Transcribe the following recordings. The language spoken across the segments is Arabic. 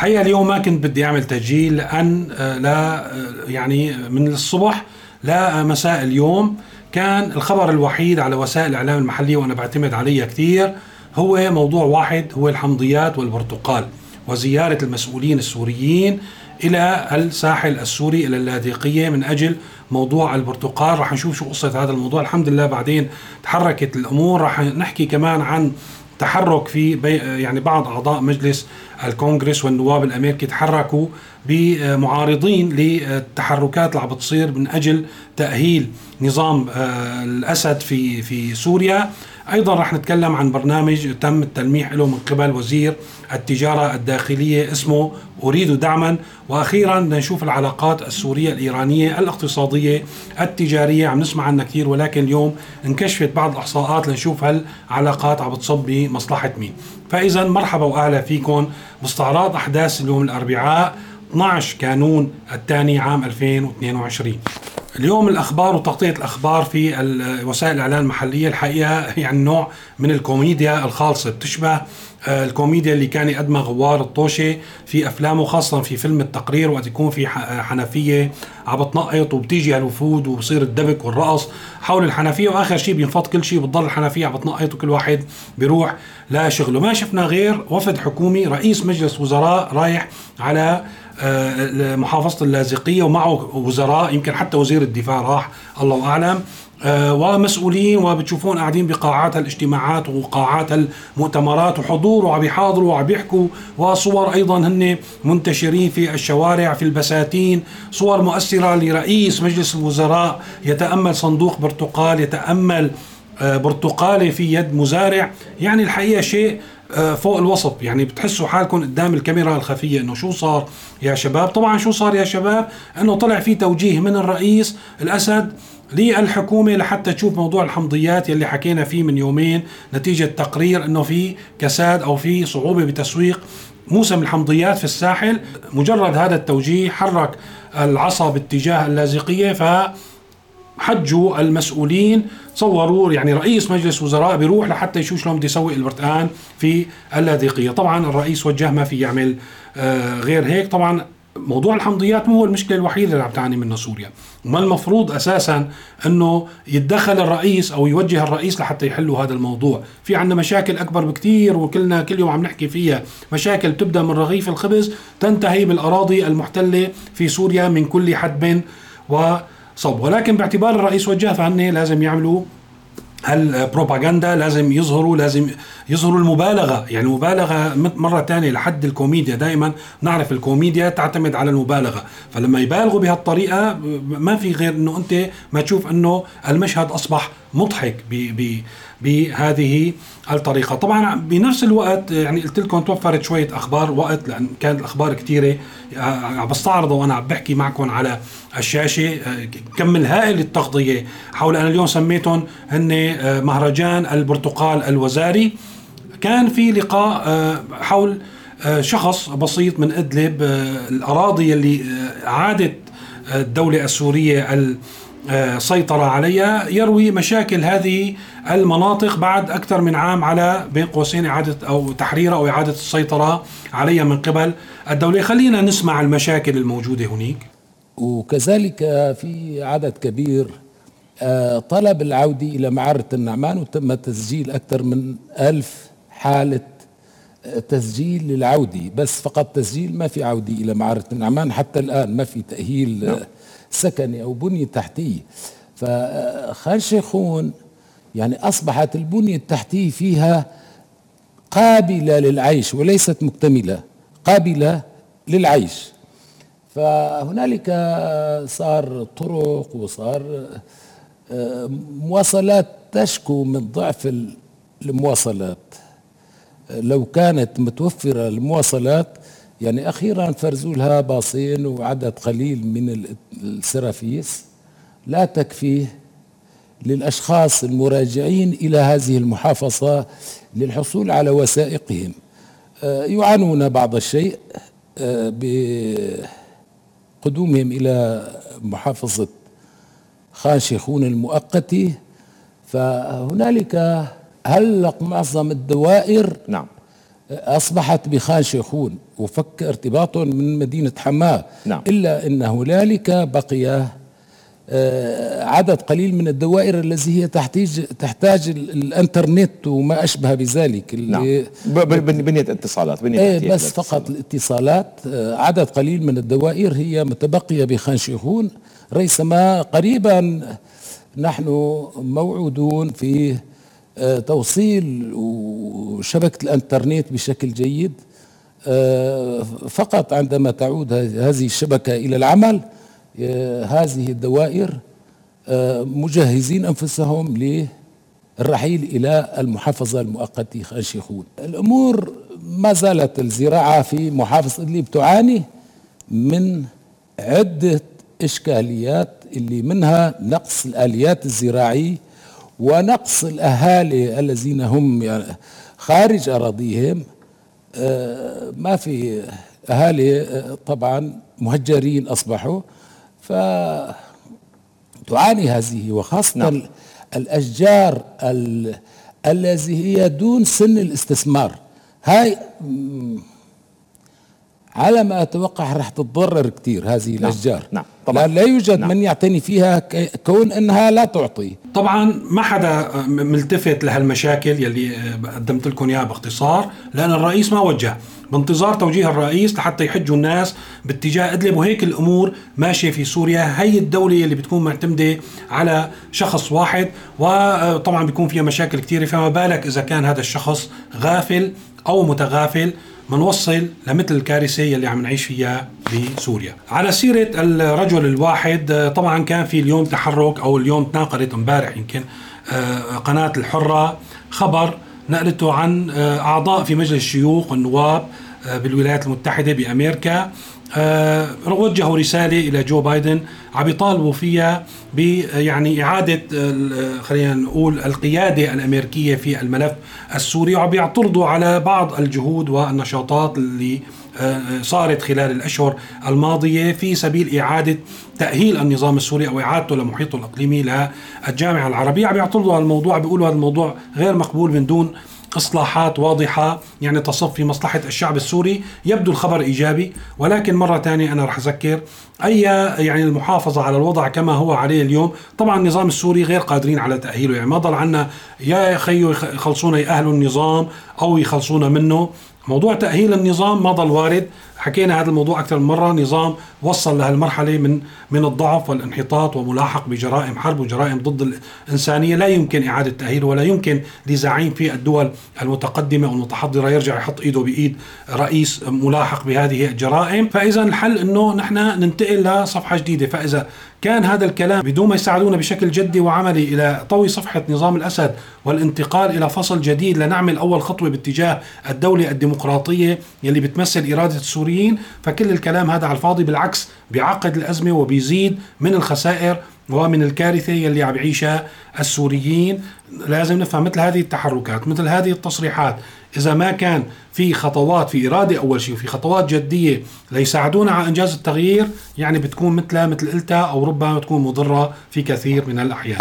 الحقيقة اليوم ما كنت بدي أعمل تسجيل لأن آه، لا آه، يعني من الصبح لا مساء اليوم. كان الخبر الوحيد على وسائل الإعلام المحلية وأنا بعتمد عليها كثير هو موضوع واحد هو الحمضيات والبرتقال وزيارة المسؤولين السوريين إلى الساحل السوري إلى اللاذقية من أجل موضوع البرتقال. رح نشوف شو قصة هذا الموضوع. الحمد لله بعدين تحركت الأمور. رح نحكي كمان عن تحرك في يعني بعض أعضاء مجلس الكونغرس والنواب الأمريكي تحركوا بمعارضين للتحركات اللي عم بتصير من أجل تأهيل نظام آه، الأسد في في سوريا. أيضا رح نتكلم عن برنامج تم التلميح له من قبل وزير التجارة الداخلية اسمه أريد دعما. وأخيرا نشوف العلاقات السورية الإيرانية الاقتصادية التجارية. عم نسمع عنها كثير ولكن اليوم انكشفت بعض الأحصاءات لنشوف هالعلاقات عم بتصب بمصلحة مين. فاذا مرحبا واهلا فيكم. باستعراض أحداث اليوم الأربعاء 12 كانون الثاني عام 2022 اليوم الأخبار وتغطية الأخبار في وسائل الاعلام المحلية الحقيقة يعني نوع من الكوميديا الخالصة بتشبه آه، الكوميديا اللي كان يقدمها غوار الطوشي في أفلامه خاصة في فيلم التقرير وقت يكون في آه، حنفية عم بتنقط وبتيجي هالوفود وبصير الدبك والرقص حول الحنفية. وآخر شيء بينفض كل شيء بتضل الحنفية عم بتنقط وكل واحد بيروح لشغله ما شفنا غير وفد حكومي رئيس مجلس وزراء رايح على آه، محافظة اللاذقية ومعه وزراء يمكن حتى وزير الدفاع راح الله أعلم. آه، ومسؤولين وبتشوفون قاعدين بقاعات الاجتماعات وقاعات المؤتمرات وحضور وعم يحاضروا وعم يحكوا وصور أيضا هن منتشرين في الشوارع في البساتين. صور مؤثرة لرئيس مجلس الوزراء يتأمل صندوق برتقال يتأمل آه، برتقالة في يد مزارع. يعني الحقيقة شيء فوق الوسط. يعني بتحسوا حالكم قدام الكاميرا الخفية إنه شو صار يا شباب. طبعا شو صار يا شباب؟ إنه طلع في توجيه من الرئيس الأسد للحكومة لحتى تشوف موضوع الحمضيات يلي حكينا فيه من يومين نتيجة تقرير إنه في كساد أو في صعوبة بتسويق موسم الحمضيات في الساحل. مجرد هذا التوجيه حرك العصا باتجاه اللاذقية ف حجوا المسؤولين صوروا يعني رئيس مجلس وزراء بيروح لحتى يشوف شلون بده يسوي البرتقان في اللاذقية، طبعا الرئيس وجه ما في يعمل آه غير هيك، طبعا موضوع الحمضيات مو هو المشكلة الوحيدة اللي عم تعاني منها سوريا، ما المفروض أساسا إنه يتدخل الرئيس أو يوجه الرئيس لحتى يحلوا هذا الموضوع، في عندنا مشاكل أكبر بكثير وكلنا كل يوم عم نحكي فيها، مشاكل تبدأ من رغيف الخبز تنتهي بالأراضي المحتلة في سوريا من كل حدب و صوب. ولكن باعتبار الرئيس وجه فهن لازم يعملوا هالبروباغندا لازم يظهروا لازم يظهروا المبالغة. يعني المبالغه مرة ثانية لحد الكوميديا. دائما نعرف الكوميديا تعتمد على المبالغة. فلما يبالغوا بهالطريقة ما في غير إنه أنت ما تشوف إنه المشهد أصبح مضحك بهذه الطريقة طبعا بنفس الوقت يعني قلت لكم توفرت شوية أخبار وقت لأن كانت الأخبار كثيره عم بستعرضها وأنا عم بحكي معكم على الشاشة. كم الهائل التغطية حول أنا اليوم سميتهم هن آه، مهرجان البرتقال الوزاري. كان في لقاء آه، حول آه، شخص بسيط من إدلب الأراضي اللي عادت الدولة السورية السيطره عليها. يروي مشاكل هذه المناطق بعد أكثر من عام على بين قوسين إعادة أو تحريرها أو إعادة السيطرة عليها من قبل الدولة. خلينا نسمع المشاكل الموجودة هناك. وكذلك في عدد كبير آه، طلب العودة إلى معرة النعمان وتم تسجيل أكثر من ألف حالة آه، تسجيل للعودة. بس فقط تسجيل ما في عودة إلى معرة النعمان حتى الآن ما في تأهيل آه، نعم. سكني أو بنية تحتية فخان شيخون يعني أصبحت البنية التحتية فيها قابلة للعيش وليست مكتملة قابلة للعيش. فهنالك صار طرق وصار آه، مواصلات تشكو من ضعف المواصلات. لو كانت متوفرة المواصلات يعني أخيرا فرزولها باصين وعدد قليل من السرافيس. لا تكفيه للأشخاص المراجعين إلى هذه المحافظة للحصول على وثائقهم. آه، يعانون بعض الشيء آه، بقدومهم إلى محافظة خان شيخون المؤقتة. فهنالك هلق معظم الدوائر نعم. أصبحت بخان شيخون وفك ارتباطهم من مدينة حماة. نعم. إلا أن هنالك بقي آه، عدد قليل من الدوائر التي هي تحتاج تحتاج ال- الإنترنت وما أشبه بذلك. نعم. بنية اتصالات بنية إيه بس الاتصالات. فقط الاتصالات. آه، عدد قليل من الدوائر هي متبقية بخان شيخون. ريثما قريبا نحن موعودون في توصيل وشبكة الانترنت بشكل جيد آه، فقط عندما تعود هذه الشبكة إلى العمل آه، هذه الدوائر آه، مجهزين أنفسهم للرحيل إلى المحافظة المؤقتة خان شيخون الأمور ما زالت الزراعة في محافظة إدلب تعاني من عدة إشكاليات اللي منها نقص الآليات الزراعية ونقص الأهالي الذين هم خارج أراضيهم آه، ما في أهالي آه، طبعا مهجرين أصبحوا فتعاني هذه وخاصة نعم. الأشجار ال- الذي هي دون سن الاستثمار هاي على ما أتوقع راح تتضرر كثير هذه الأشجار نعم. طبعاً. لا, يوجد نعم. من يعتني فيها كون أنها لا تعطي طبعا ما حدا ملتفت لهالمشاكل يلي قدمت لكم إياها باختصار لأن الرئيس ما وجه بانتظار توجيه الرئيس لحتى يحجوا الناس باتجاه إدلب وهيك الأمور ماشية في سوريا هي الدولة اللي بتكون معتمدة على شخص واحد وطبعا بيكون فيها مشاكل كثيره فما بالك إذا كان هذا الشخص غافل أو متغافل منوصل لمثل الكارثة يلي عم نعيش فيها بسوريا. على سيرة الرجل الواحد طبعا كان في اليوم تحرك أو اليوم تناقلت امبارح يمكن آه، قناة الحرة خبر نقلته عن آه، أعضاء في مجلس الشيوخ والنواب آه، بالولايات المتحدة بأمريكا. وجهوا رسالة إلى جو بايدن. عم يطالبوا فيها يعني ال- خلينا نقول القيادة الأمريكية في الملف السوري وعم يعترضوا على بعض الجهود والنشاطات اللي آه، صارت خلال الأشهر الماضية في سبيل إعادة تأهيل النظام السوري أو إعادته لمحيطه الإقليمي للجامعة العربية. عم يعترضوا على الموضوع بيقولوا هذا الموضوع غير مقبول من دون إصلاحات واضحة يعني تصب في مصلحة الشعب السوري يبدو الخبر إيجابي. ولكن مرة ثانية أنا راح أذكر أي يعني المحافظة على الوضع كما هو عليه اليوم. طبعا النظام السوري غير قادرين على تأهيله. يعني ما ضل عنا يا خيو يخ- يخلصونا ياهلوا النظام أو يخلصونا منه. موضوع تأهيل النظام ما ضل وارد. حكينا هذا الموضوع أكثر من مرة. نظام وصل لهالمرحلة من من الضعف والانحطاط وملاحق بجرائم حرب وجرائم ضد الإنسانية. لا يمكن إعادة تأهيله ولا يمكن لزعيم في الدول المتقدمة والمتحضرة يرجع يحط إيده بإيد رئيس ملاحق بهذه الجرائم. فإذا الحل أنه نحن ننتقل لصفحة جديدة. فإذا كان هذا الكلام بدون ما يساعدونا بشكل جدي وعملي إلى طوي صفحة نظام الأسد والانتقال إلى فصل جديد لنعمل أول خطوة باتجاه الدولة الديمقراطية يلي بتمثل إرادة السوريين فكل الكلام هذا على الفاضي بالعكس بيعقد الأزمة وبيزيد من الخسائر ومن الكارثة يلي عم يعيشها السوريين. لازم نفهم مثل هذه التحركات مثل هذه التصريحات إذا ما كان في خطوات في إرادة أول شيء وفي خطوات جدية ليساعدونا على إنجاز التغيير يعني بتكون مثلها مثل قلتها أو ربما تكون مضرة في كثير من الأحيان.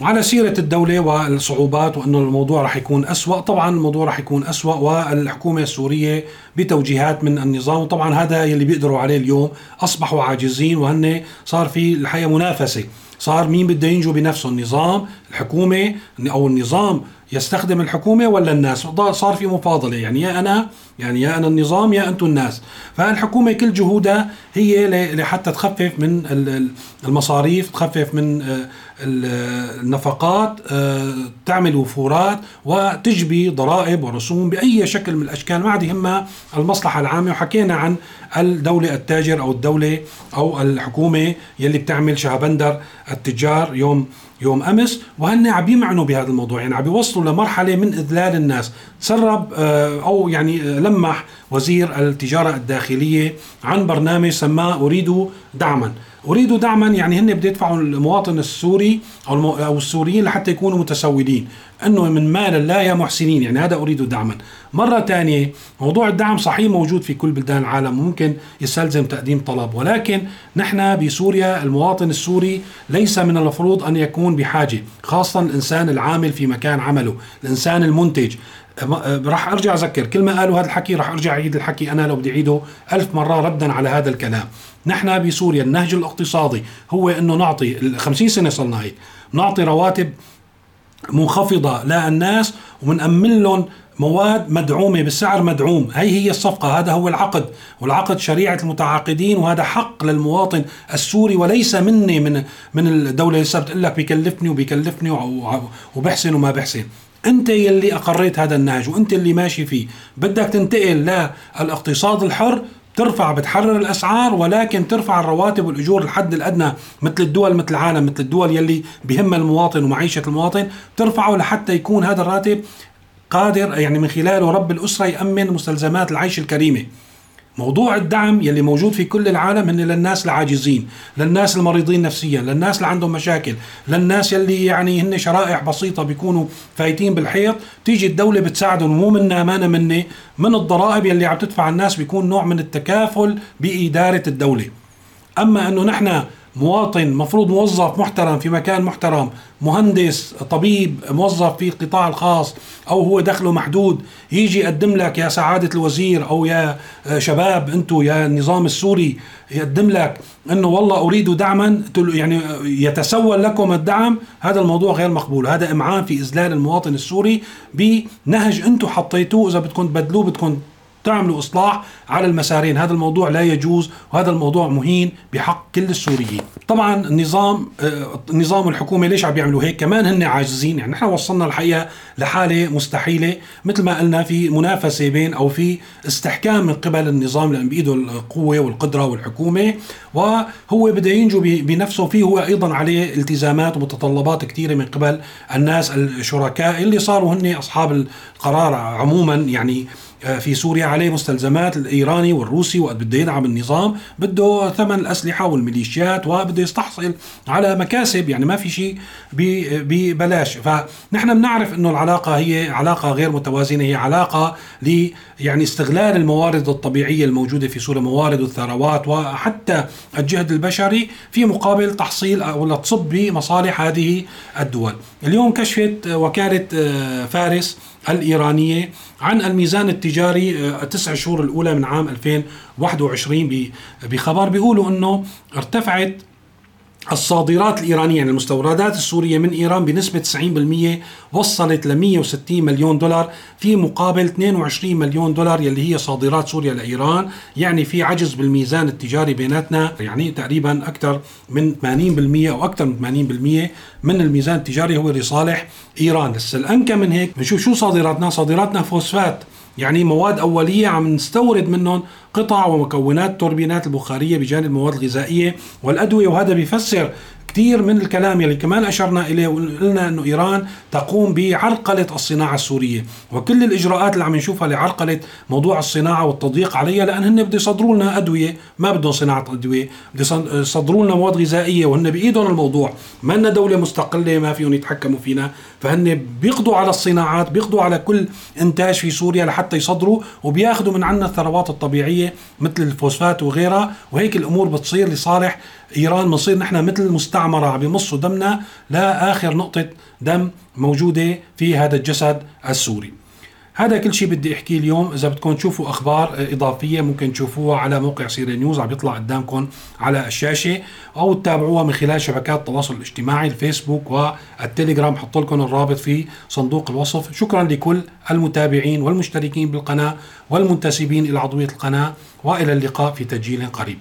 وعلى سيرة الدولة والصعوبات وأنه الموضوع رح يكون أسوأ. طبعا الموضوع رح يكون أسوأ والحكومة السورية بتوجيهات من النظام وطبعا هذا يلي بيقدروا عليه اليوم. أصبحوا عاجزين وهن صار في الحقيقة منافسة. صار مين بده ينجو بنفسه؟ النظام. الحكومة أو النظام يستخدم الحكومة ولا الناس؟ صار في مفاضلة يعني يا أنا يعني يا أنا النظام يا أنتم الناس. فالحكومة كل جهودها هي لحتى تخفف من ال- ال- المصاريف تخفف من آه، ال- النفقات آه، تعمل وفورات وتجبي ضرائب ورسوم بأي شكل من الأشكال. ما عاد يهمها المصلحة العامة. وحكينا عن الدولة التاجر أو الدولة أو الحكومة يلي بتعمل شهبندر التجار يوم يوم أمس وهن عم يمعنوا بهذا الموضوع. يعني عم يوصلوا لمرحلة من إذلال الناس. تسرب آه، أو يعني آه، لمح وزير التجارة الداخلية عن برنامج سماه أريد دعما. أريد دعما يعني هن بده يدفعوا المواطن السوري أو أو السوريين لحتى يكونوا متسولين إنه من مال لا يا محسنين يعني هذا أريد دعما. مرة ثانية موضوع الدعم صحيح موجود في كل بلدان العالم ممكن يستلزم تقديم طلب. ولكن نحن بسوريا المواطن السوري ليس من المفروض أن يكون بحاجة خاصه الإنسان العامل في مكان عمله الإنسان المنتج. راح أرجع أذكر. كل ما قالوا هذا الحكي راح أرجع أعيد الحكي أنا لو بدي أعيده ألف مرة ردا على هذا الكلام. نحن بسوريا النهج الاقتصادي هو إنه نعطي 50 سنة صرنا هيك نعطي رواتب منخفضة للناس ومنأمن لهم مواد مدعومة بسعر مدعوم. هي هي الصفقة هذا هو العقد. والعقد شريعة المتعاقدين وهذا حق للمواطن السوري وليس مني من من الدولة لسه بتقول لك بيكلفني وبيكلفني وبحسن وما بحسن. أنت يلي أقريت هذا النهج وأنت اللي ماشي فيه. بدك تنتقل للاقتصاد الحر ترفع بتحرر الأسعار ولكن ترفع الرواتب والأجور الحد الأدنى مثل الدول مثل العالم مثل الدول يلي بهم المواطن ومعيشة المواطن. ترفعه لحتى يكون هذا الراتب قادر يعني من خلاله رب الأسرة يأمن مستلزمات العيش الكريمة. موضوع الدعم يلي موجود في كل العالم هن للناس العاجزين للناس المريضين نفسيا للناس اللي عندهم مشاكل للناس يلي يعني هن شرائح بسيطة بيكونوا فايتين بالحيط. تيجي الدولة بتساعدهم مو منا ما مني من الضرائب يلي عم تدفع الناس بيكون نوع من التكافل بإدارة الدولة. أما أنه نحن مواطن مفروض موظف محترم في مكان محترم مهندس طبيب موظف في القطاع الخاص أو هو دخله محدود يجي يقدم لك يا سعادة الوزير أو يا شباب أنتم يا النظام السوري يقدم لك إنه والله أريد دعما يعني يتسول لكم الدعم. هذا الموضوع غير مقبول. هذا إمعان في إذلال المواطن السوري بنهج أنتم حطيتوه. إذا بدكم تبدلوه بدكم تعملوا إصلاح على المسارين. هذا الموضوع لا يجوز وهذا الموضوع مهين بحق كل السوريين. طبعا النظام آه، النظام الحكومي ليش عم بيعملوا هيك؟ كمان هن عاجزين. يعني نحن وصلنا الحقيقة لحالة مستحيلة. مثل ما قلنا في منافسة بين أو في استحكام من قبل النظام لأن بإيده القوة والقدرة والحكومة. وهو بده ينجو بنفسه. فيه هو أيضا عليه التزامات ومتطلبات كثيره من قبل الناس الشركاء اللي صاروا هن أصحاب القرار عموما. يعني في سوريا عليه مستلزمات الإيراني والروسي وقت بده يدعم النظام بده ثمن الاسلحه والميليشيات وبده يستحصل على مكاسب يعني ما في شيء ببلاش. فنحن بنعرف إنه العلاقة هي علاقة غير متوازنة هي علاقة ل يعني استغلال الموارد الطبيعية الموجودة في سوريا موارد الثروات وحتى الجهد البشري في مقابل تحصيل ولا تصب بمصالح هذه الدول. اليوم كشفت وكالة آه، فارس الإيرانية عن الميزان التجاري آه، التسع شهور الأولى من عام 2021 بخبر بيقولوا أنه ارتفعت الصادرات الإيرانية يعني المستوردات السورية من إيران بنسبة 90% وصلت ل 160 مليون دولار في مقابل 22 مليون دولار يلي هي صادرات سوريا لإيران يعني في عجز بالميزان التجاري بيناتنا يعني تقريبا أكثر من 80% أو أكثر من 80% من الميزان التجاري هو لصالح إيران. هسه الأنكى من هيك بنشوف شو صادراتنا؟ صادراتنا فوسفات. يعني مواد أولية عم نستورد منهم قطع ومكونات توربينات البخارية بجانب المواد الغذائية والأدوية وهذا بيفسر كثير من الكلام يلي كمان أشرنا إليه وقلنا إنه إيران تقوم بعرقلة الصناعة السورية وكل الإجراءات اللي عم نشوفها لعرقلة موضوع الصناعة والتضييق عليها لأن هن بده يصدروا لنا أدوية ما بدهم صناعة أدوية بده يصدروا لنا مواد غذائية وهن بإيدهم الموضوع. ما لنا دولة مستقلة ما فيهم يتحكموا فينا. فهن بيقضوا على الصناعات بيقضوا على كل إنتاج في سوريا لحتى يصدروا وبياخذوا من عنا الثروات الطبيعية مثل الفوسفات وغيرها وهيك الأمور بتصير لصالح إيران بنصير نحن مثل المستعمره عم بيمصوا دمنا لاخر نقطة دم موجودة في هذا الجسد السوري. هذا كل شيء بدي أحكيه اليوم. إذا بدكم تشوفوا أخبار إضافية ممكن تشوفوها على موقع سيري نيوز عم يطلع قدامكم على الشاشة أو تتابعوها من خلال شبكات التواصل الاجتماعي الفيسبوك والتليجرام. حط لكم الرابط في صندوق الوصف. شكرا لكل المتابعين والمشتركين بالقناة والمنتسبين إلى عضوية القناة. وإلى اللقاء في تسجيل قريب.